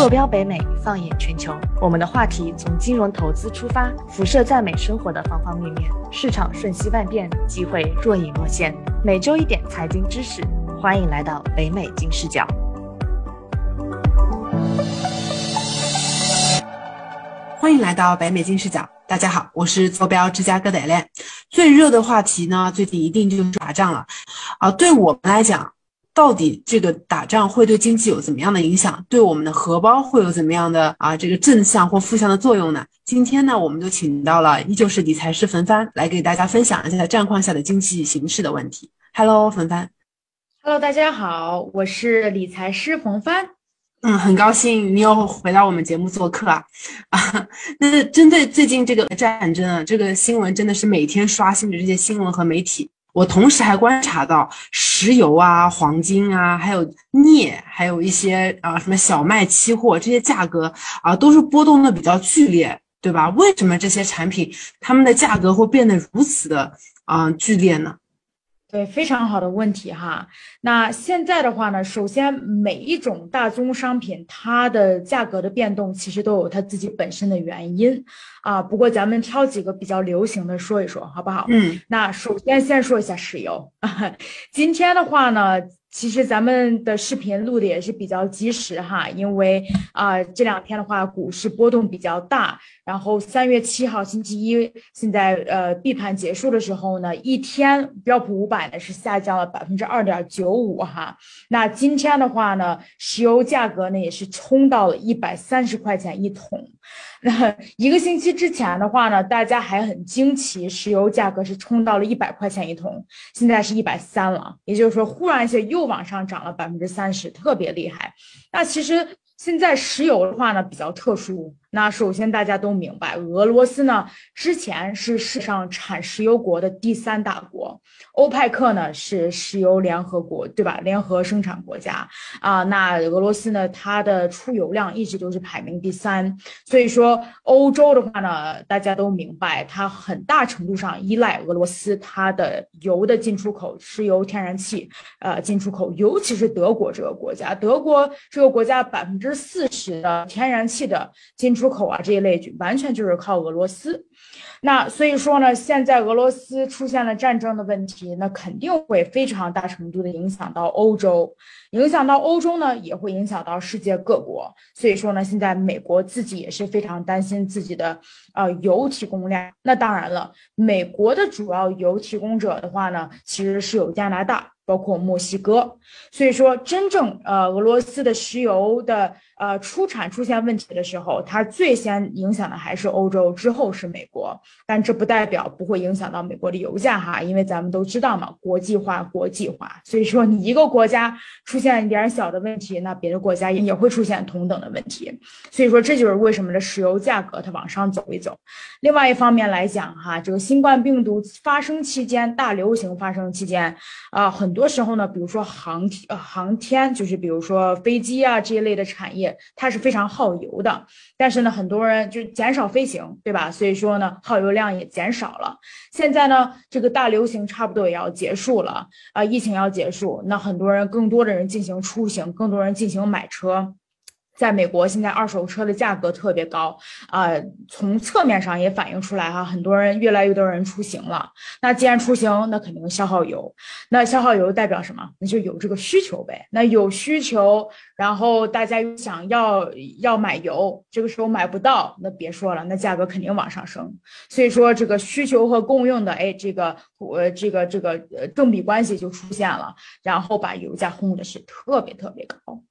坐标北美，放眼全球。我们的话题从金融投资出发，辐射在美生活的方方面面。市场瞬息万变，机会若隐若现。每周一点财经知识，欢迎来到北美金视角。欢迎来到北美金视角。大家好，我是坐标芝加哥的 a l n 最热的话题呢，最近一定就是打仗了。啊，对我们来讲。到底这个打仗会对经济有怎么样的影响？对我们的荷包会有怎么样的啊这个正向或负向的作用呢？今天呢，我们就请到了依旧是理财师冯帆来给大家分享一下战况下的经济形势的问题。Hello，冯帆。Hello，大家好，我是理财师冯帆。嗯，很高兴你又回到我们节目做客啊。啊，那针对最近这个战争啊，这个新闻真的是每天刷新的这些新闻和媒体。我同时还观察到，石油啊、黄金啊，还有镍，还有一些啊什么小麦期货这些价格啊，都是波动的比较剧烈，对吧？为什么这些产品它们的价格会变得如此的啊剧烈呢？对，非常好的问题哈。那现在的话呢，首先每一种大宗商品它的价格的变动，其实都有它自己本身的原因啊。不过咱们挑几个比较流行的说一说，好不好？嗯。那首先先说一下石油。今天的话呢。其实咱们的视频录的也是比较及时哈，因为啊这两天的话股市波动比较大，然后三月七号星期一，现在呃闭盘结束的时候呢，一天标普五百呢是下降了百分之二点九五哈。那今天的话呢，石油价格呢也是冲到了一百三十块钱一桶。那一个星期之前的话呢，大家还很惊奇，石油价格是冲到了一百块钱一桶，现在是一百三了，也就是说，忽然间又往上涨了百分之三十，特别厉害。那其实现在石油的话呢，比较特殊。那首先大家都明白，俄罗斯呢之前是世上产石油国的第三大国，欧派克呢是石油联合国，对吧？联合生产国家啊，那俄罗斯呢它的出油量一直都是排名第三，所以说欧洲的话呢，大家都明白，它很大程度上依赖俄罗斯它的油的进出口，石油、天然气呃进出口，尤其是德国这个国家，德国这个国家百分之四十的天然气的进。出口啊这一类，完全就是靠俄罗斯。那所以说呢，现在俄罗斯出现了战争的问题，那肯定会非常大程度的影响到欧洲，影响到欧洲呢，也会影响到世界各国。所以说呢，现在美国自己也是非常担心自己的呃油提供量。那当然了，美国的主要油提供者的话呢，其实是有加拿大。包括墨西哥，所以说真正呃俄罗斯的石油的呃出产出现问题的时候，它最先影响的还是欧洲，之后是美国。但这不代表不会影响到美国的油价哈，因为咱们都知道嘛，国际化国际化。所以说你一个国家出现一点小的问题，那别的国家也会出现同等的问题。所以说这就是为什么这石油价格它往上走一走。另外一方面来讲哈，这个新冠病毒发生期间，大流行发生期间啊，很多。时候呢，比如说航呃航天，就是比如说飞机啊这一类的产业，它是非常耗油的。但是呢，很多人就减少飞行，对吧？所以说呢，耗油量也减少了。现在呢，这个大流行差不多也要结束了啊，疫情要结束，那很多人更多的人进行出行，更多人进行买车。在美国，现在二手车的价格特别高啊，从侧面上也反映出来哈，很多人越来越多人出行了。那既然出行，那肯定消耗油。那消耗油代表什么？那就有这个需求呗。那有需求，然后大家又想要要买油，这个时候买不到，那别说了，那价格肯定往上升。所以说，这个需求和供应的，哎，这个我这个这个呃正比关系就出现了，然后把油价轰的是特别特别高。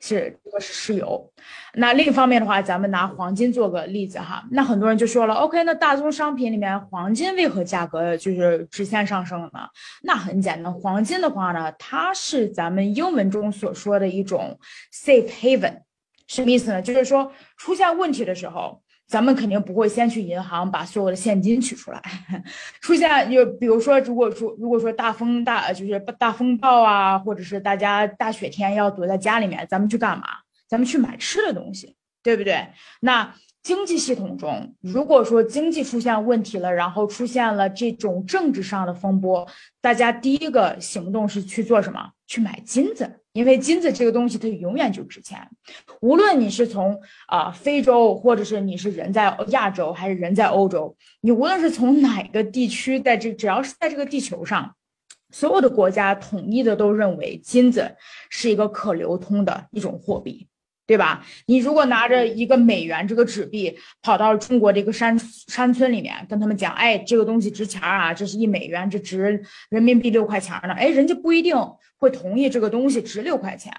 是这个是石油，那另一方面的话，咱们拿黄金做个例子哈，那很多人就说了，OK，那大宗商品里面黄金为何价格就是直线上升了呢？那很简单，黄金的话呢，它是咱们英文中所说的一种 safe haven，什么意思呢？就是说出现问题的时候。咱们肯定不会先去银行把所有的现金取出来，出现就比如说，如果说如果说大风大就是大风暴啊，或者是大家大雪天要躲在家里面，咱们去干嘛？咱们去买吃的东西，对不对？那经济系统中，如果说经济出现问题了，然后出现了这种政治上的风波，大家第一个行动是去做什么？去买金子。因为金子这个东西它永远就值钱，无论你是从啊非洲，或者是你是人在亚洲，还是人在欧洲，你无论是从哪个地区，在这只要是在这个地球上，所有的国家统一的都认为金子是一个可流通的一种货币。对吧？你如果拿着一个美元这个纸币跑到中国这个山山村里面，跟他们讲，哎，这个东西值钱啊，这是一美元，这值人民币六块钱呢，哎，人家不一定会同意这个东西值六块钱。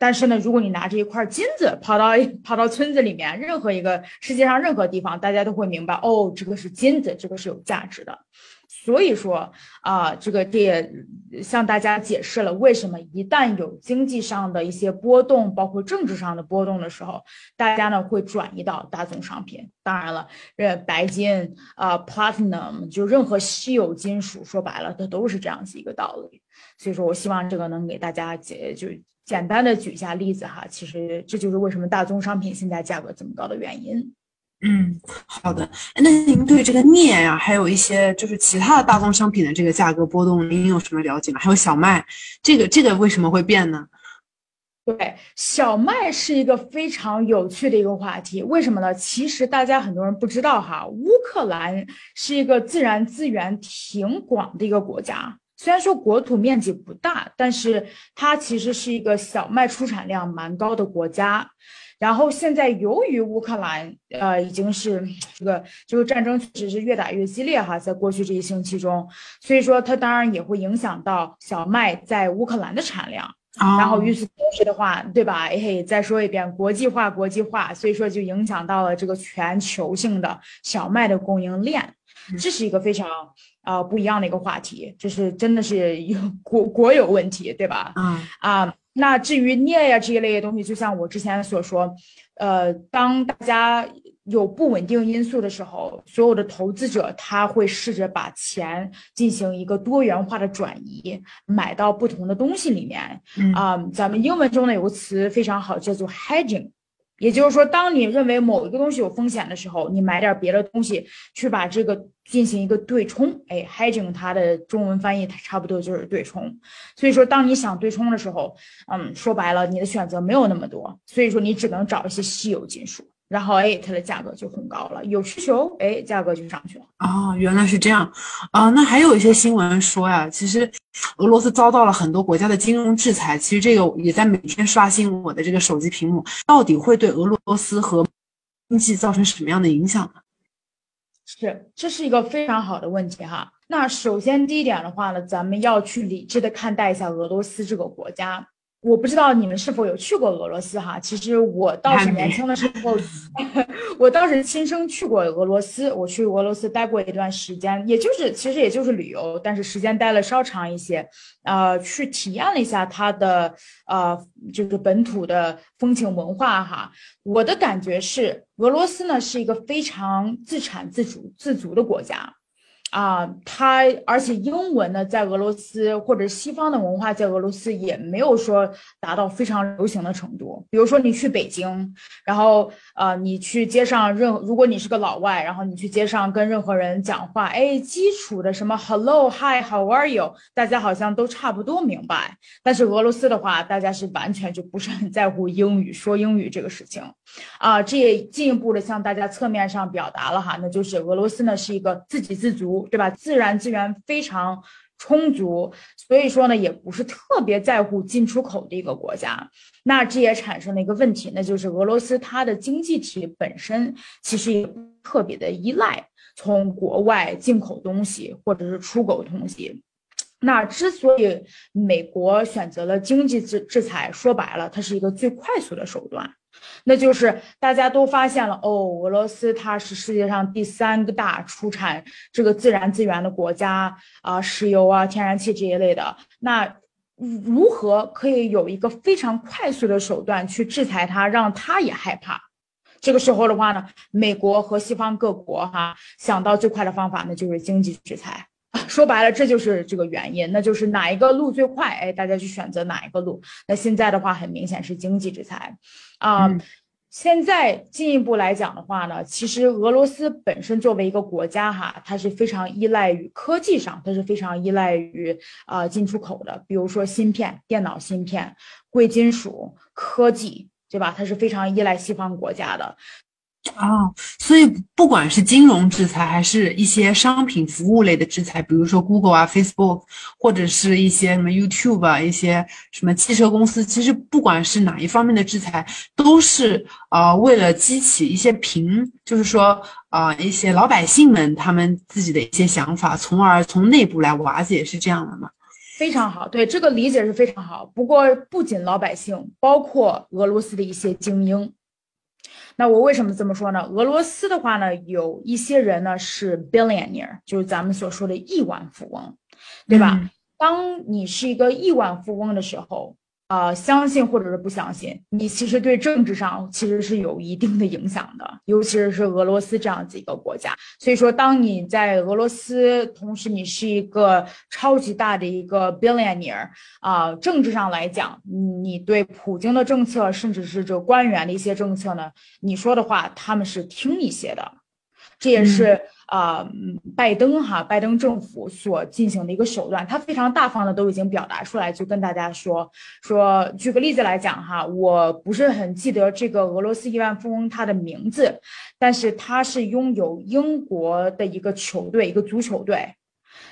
但是呢，如果你拿着一块金子跑到跑到村子里面，任何一个世界上任何地方，大家都会明白，哦，这个是金子，这个是有价值的。所以说啊，这个这也向大家解释了为什么一旦有经济上的一些波动，包括政治上的波动的时候，大家呢会转移到大宗商品。当然了，呃，白金啊，platinum，就任何稀有金属，说白了，它都是这样子一个道理。所以说我希望这个能给大家解就简单的举一下例子哈。其实这就是为什么大宗商品现在价格这么高的原因。嗯，好的。那您对这个镍呀，还有一些就是其他的大宗商品的这个价格波动，您有什么了解吗？还有小麦，这个这个为什么会变呢？对，小麦是一个非常有趣的一个话题。为什么呢？其实大家很多人不知道哈，乌克兰是一个自然资源挺广的一个国家，虽然说国土面积不大，但是它其实是一个小麦出产量蛮高的国家。然后现在由于乌克兰呃已经是这个这个战争确实是越打越激烈哈，在过去这一星期中，所以说它当然也会影响到小麦在乌克兰的产量。然后与此同时的话，对吧？哎，再说一遍，国际化，国际化，所以说就影响到了这个全球性的小麦的供应链，这是一个非常啊不一样的一个话题，这是真的是有国国有问题，对吧？嗯啊。那至于镍呀这一类的东西，就像我之前所说，呃，当大家有不稳定因素的时候，所有的投资者他会试着把钱进行一个多元化的转移，买到不同的东西里面。啊，咱们英文中呢有个词非常好，叫做 hedging。也就是说，当你认为某一个东西有风险的时候，你买点别的东西去把这个进行一个对冲。哎，hedging 它的中文翻译它差不多就是对冲。所以说，当你想对冲的时候，嗯，说白了，你的选择没有那么多，所以说你只能找一些稀有金属。然后哎，它的价格就很高了，有需求，哎，价格就上去了。哦，原来是这样，啊，那还有一些新闻说呀，其实俄罗斯遭到了很多国家的金融制裁，其实这个也在每天刷新我的这个手机屏幕，到底会对俄罗斯和经济造成什么样的影响呢？是，这是一个非常好的问题哈。那首先第一点的话呢，咱们要去理智的看待一下俄罗斯这个国家。我不知道你们是否有去过俄罗斯哈？其实我倒是年轻的时候，我倒是亲身去过俄罗斯。我去俄罗斯待过一段时间，也就是其实也就是旅游，但是时间待了稍长一些，呃，去体验了一下它的呃就是本土的风情文化哈。我的感觉是，俄罗斯呢是一个非常自产自主自足的国家。啊，它而且英文呢，在俄罗斯或者西方的文化在俄罗斯也没有说达到非常流行的程度。比如说你去北京，然后呃，你去街上任，如果你是个老外，然后你去街上跟任何人讲话，哎，基础的什么 hello hi how are you，大家好像都差不多明白。但是俄罗斯的话，大家是完全就不是很在乎英语说英语这个事情。啊，这也进一步的向大家侧面上表达了哈，那就是俄罗斯呢是一个自给自足，对吧？自然资源非常充足，所以说呢也不是特别在乎进出口的一个国家。那这也产生了一个问题，那就是俄罗斯它的经济体本身其实也特别的依赖从国外进口东西或者是出口东西。那之所以美国选择了经济制制裁，说白了，它是一个最快速的手段。那就是大家都发现了哦，俄罗斯它是世界上第三个大出产这个自然资源的国家啊，石油啊、天然气这一类的。那如何可以有一个非常快速的手段去制裁它，让它也害怕？这个时候的话呢，美国和西方各国哈想到最快的方法，那就是经济制裁。说白了，这就是这个原因，那就是哪一个路最快，哎，大家去选择哪一个路。那现在的话，很明显是经济制裁，啊，现在进一步来讲的话呢，其实俄罗斯本身作为一个国家哈，它是非常依赖于科技上，它是非常依赖于啊进出口的，比如说芯片、电脑芯片、贵金属、科技，对吧？它是非常依赖西方国家的。哦，所以不管是金融制裁，还是一些商品服务类的制裁，比如说 Google 啊、Facebook，或者是一些什么 YouTube 啊、一些什么汽车公司，其实不管是哪一方面的制裁，都是啊为了激起一些平，就是说啊一些老百姓们他们自己的一些想法，从而从内部来瓦解，是这样的吗？非常好，对这个理解是非常好。不过不仅老百姓，包括俄罗斯的一些精英。那我为什么这么说呢？俄罗斯的话呢，有一些人呢是 billionaire，就是咱们所说的亿万富翁，对吧？当你是一个亿万富翁的时候。啊，相信或者是不相信，你其实对政治上其实是有一定的影响的，尤其是俄罗斯这样子一个国家。所以说，当你在俄罗斯，同时你是一个超级大的一个 billionaire 啊，政治上来讲，你对普京的政策，甚至是这官员的一些政策呢，你说的话，他们是听一些的。这也是啊，拜登哈，拜登政府所进行的一个手段，他非常大方的都已经表达出来，就跟大家说说。举个例子来讲哈，我不是很记得这个俄罗斯亿万富翁他的名字，但是他是拥有英国的一个球队，一个足球队，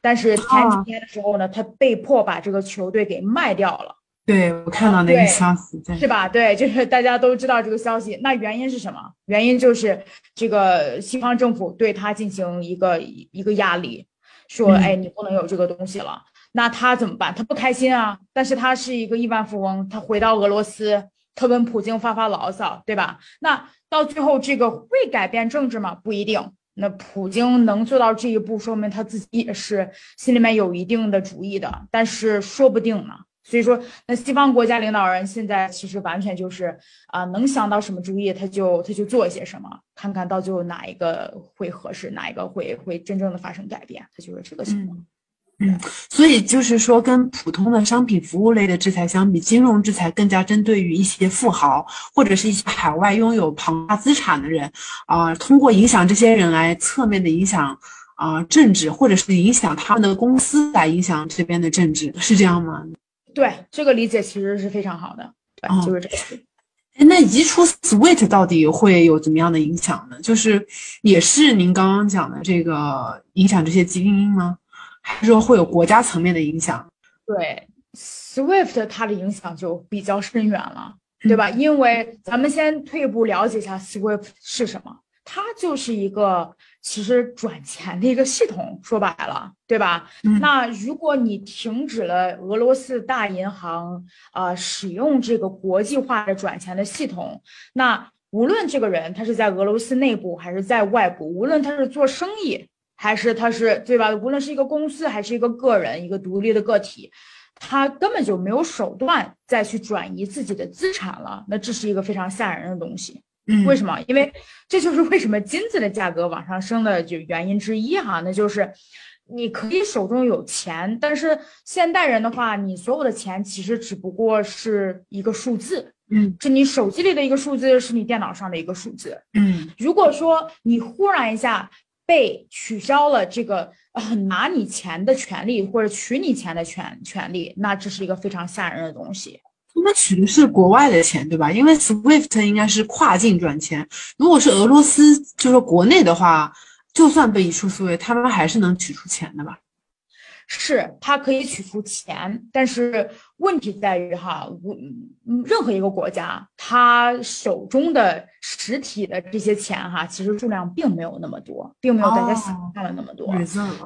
但是前几天的时候呢，他被迫把这个球队给卖掉了。对我看到那个消息，是吧？对，就是大家都知道这个消息。那原因是什么？原因就是这个西方政府对他进行一个一个压力，说，哎，你不能有这个东西了。那他怎么办？他不开心啊。但是他是一个亿万富翁，他回到俄罗斯，他跟普京发发牢骚，对吧？那到最后这个会改变政治吗？不一定。那普京能做到这一步，说明他自己也是心里面有一定的主意的。但是说不定呢。所以说，那西方国家领导人现在其实完全就是啊，能想到什么主意他就他就做一些什么，看看到最后哪一个会合适，哪一个会会真正的发生改变，他就是这个情况。嗯，所以就是说，跟普通的商品服务类的制裁相比，金融制裁更加针对于一些富豪或者是一些海外拥有庞大资产的人啊，通过影响这些人来侧面的影响啊政治，或者是影响他们的公司来影响这边的政治，是这样吗？对这个理解其实是非常好的，对，就是这个。哎，那移除 SWIFT 到底会有怎么样的影响呢？就是也是您刚刚讲的这个影响这些基因吗？还是说会有国家层面的影响？对，SWIFT 它的影响就比较深远了，对吧？因为咱们先退一步了解一下 SWIFT 是什么，它就是一个。其实转钱的一个系统，说白了，对吧？那如果你停止了俄罗斯大银行啊使用这个国际化的转钱的系统，那无论这个人他是在俄罗斯内部还是在外部，无论他是做生意还是他是对吧？无论是一个公司还是一个个人，一个独立的个体，他根本就没有手段再去转移自己的资产了。那这是一个非常吓人的东西。为什么？因为这就是为什么金子的价格往上升的就原因之一哈。那就是你可以手中有钱，但是现代人的话，你所有的钱其实只不过是一个数字，嗯，是你手机里的一个数字，是你电脑上的一个数字，嗯。如果说你忽然一下被取消了这个呃拿你钱的权利或者取你钱的权权利，那这是一个非常吓人的东西。他们取的是国外的钱，对吧？因为 SWIFT 应该是跨境转钱。如果是俄罗斯，就是国内的话，就算被移出 SWIFT，他们还是能取出钱的吧？是，他可以取出钱，但是问题在于哈，任何一个国家，他手中的实体的这些钱哈，其实数量并没有那么多，并没有大家想象的那么多。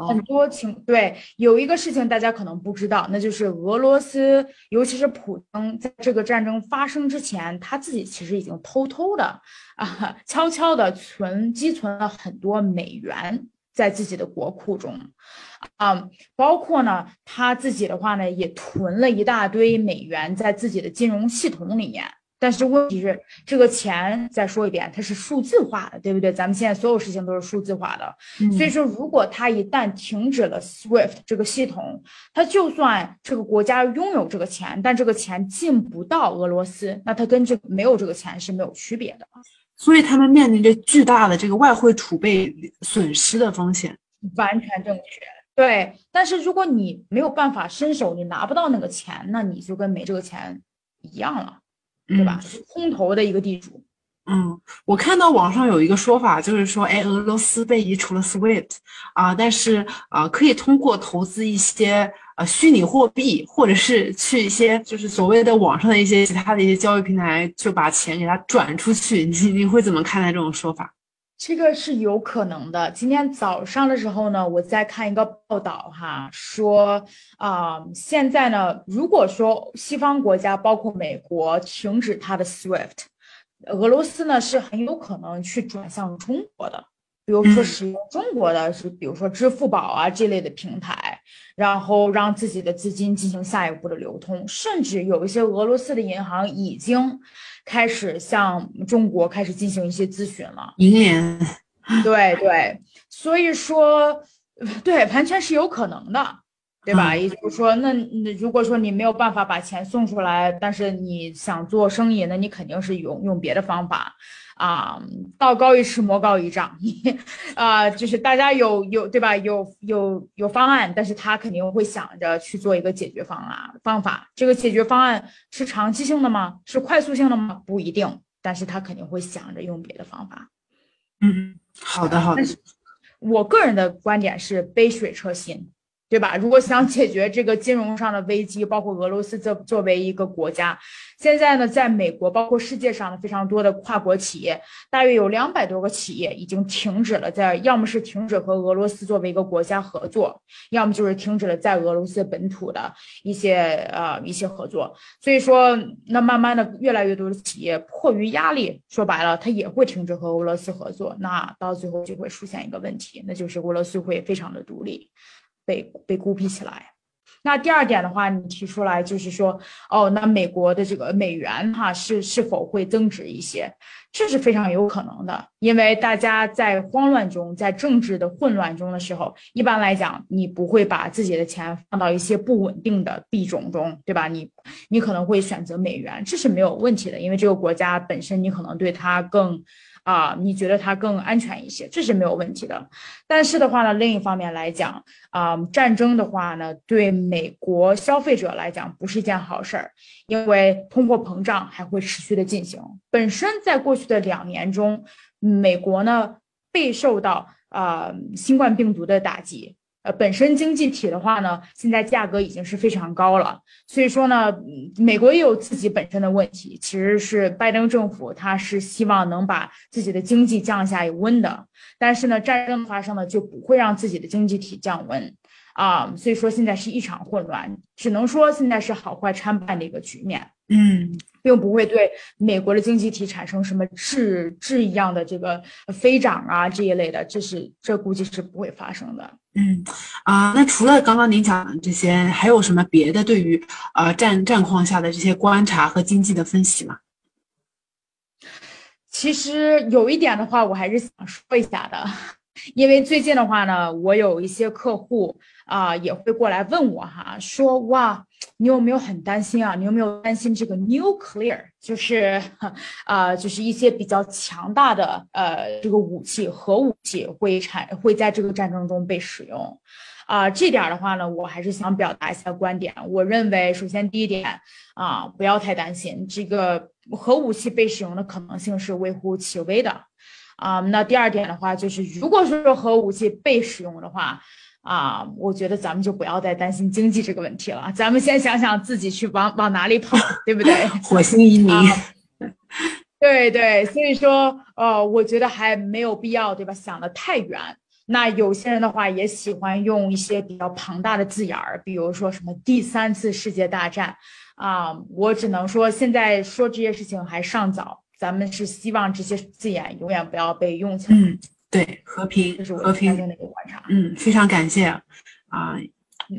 很多情对，有一个事情大家可能不知道，那就是俄罗斯，尤其是普京，在这个战争发生之前，他自己其实已经偷偷的啊，悄悄的存积存了很多美元。在自己的国库中，啊，包括呢，他自己的话呢，也囤了一大堆美元在自己的金融系统里面。但是问题是，这个钱再说一遍，它是数字化的，对不对？咱们现在所有事情都是数字化的，所以说，如果它一旦停止了 SWIFT 这个系统，它就算这个国家拥有这个钱，但这个钱进不到俄罗斯，那它跟这没有这个钱是没有区别的。所以他们面临着巨大的这个外汇储备损失的风险。完全正确，对。但是如果你没有办法伸手，你拿不到那个钱，那你就跟没这个钱一样了。对吧？空头的一个地主。嗯，我看到网上有一个说法，就是说，哎，俄罗斯被移除了 SWIFT 啊，但是啊，可以通过投资一些呃虚拟货币，或者是去一些就是所谓的网上的一些其他的一些交易平台，就把钱给它转出去。你你会怎么看待这种说法？这个是有可能的。今天早上的时候呢，我在看一个报道哈，说啊，现在呢，如果说西方国家包括美国停止它的 SWIFT，俄罗斯呢是很有可能去转向中国的，比如说使用中国的是，比如说支付宝啊这类的平台，然后让自己的资金进行下一步的流通，甚至有一些俄罗斯的银行已经。开始向中国开始进行一些咨询了，银联，对对，所以说，对完全是有可能的，对吧？也就是说，那那如果说你没有办法把钱送出来，但是你想做生意，那你肯定是用用别的方法。啊，道高一尺，魔高一丈。你 啊，就是大家有有对吧？有有有方案，但是他肯定会想着去做一个解决方案方法。这个解决方案是长期性的吗？是快速性的吗？不一定，但是他肯定会想着用别的方法。嗯，好的好的。我个人的观点是杯水车薪。对吧？如果想解决这个金融上的危机，包括俄罗斯作作为一个国家，现在呢，在美国，包括世界上的非常多的跨国企业，大约有两百多个企业已经停止了在，要么是停止和俄罗斯作为一个国家合作，要么就是停止了在俄罗斯本土的一些呃一些合作。所以说，那慢慢的，越来越多的企业迫于压力，说白了，它也会停止和俄罗斯合作。那到最后就会出现一个问题，那就是俄罗斯会非常的独立。被被孤僻起来。那第二点的话，你提出来就是说，哦，那美国的这个美元哈是是否会增值一些？这是非常有可能的，因为大家在慌乱中，在政治的混乱中的时候，一般来讲，你不会把自己的钱放到一些不稳定的币种中，对吧？你你可能会选择美元，这是没有问题的，因为这个国家本身你可能对它更。啊，你觉得它更安全一些，这是没有问题的。但是的话呢，另一方面来讲，啊，战争的话呢，对美国消费者来讲不是一件好事儿，因为通货膨胀还会持续的进行。本身在过去的两年中，美国呢备受到啊新冠病毒的打击。呃，本身经济体的话呢，现在价格已经是非常高了，所以说呢，美国也有自己本身的问题。其实是拜登政府，他是希望能把自己的经济降下温的，但是呢，战争发生了就不会让自己的经济体降温啊，所以说现在是一场混乱，只能说现在是好坏参半的一个局面。嗯。并不会对美国的经济体产生什么质质一样的这个飞涨啊这一类的，这是这估计是不会发生的。嗯啊，那除了刚刚您讲的这些，还有什么别的对于呃战战况下的这些观察和经济的分析吗？其实有一点的话，我还是想说一下的，因为最近的话呢，我有一些客户啊也会过来问我哈，说哇。你有没有很担心啊？你有没有担心这个 nuclear，就是啊，就是一些比较强大的呃这个武器，核武器会产会在这个战争中被使用啊？这点的话呢，我还是想表达一下观点。我认为，首先第一点啊，不要太担心这个核武器被使用的可能性是微乎其微的啊。那第二点的话，就是如果说核武器被使用的话。啊，我觉得咱们就不要再担心经济这个问题了，咱们先想想自己去往往哪里跑，对不对？火星移民。对对，所以说，呃，我觉得还没有必要，对吧？想的太远。那有些人的话也喜欢用一些比较庞大的字眼儿，比如说什么第三次世界大战啊，我只能说现在说这些事情还尚早，咱们是希望这些字眼永远不要被用起来。对和平，和平，嗯，非常感谢啊！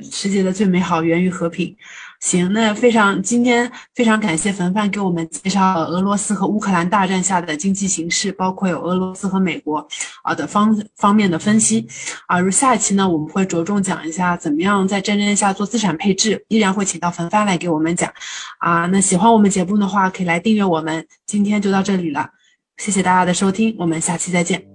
世界的最美好源于和平。行，那非常今天非常感谢冯范给我们介绍俄罗斯和乌克兰大战下的经济形势，包括有俄罗斯和美国啊的方方面的分析啊。如下一期呢，我们会着重讲一下怎么样在战争下做资产配置，依然会请到冯范来给我们讲啊。那喜欢我们节目的话，可以来订阅我们。今天就到这里了，谢谢大家的收听，我们下期再见。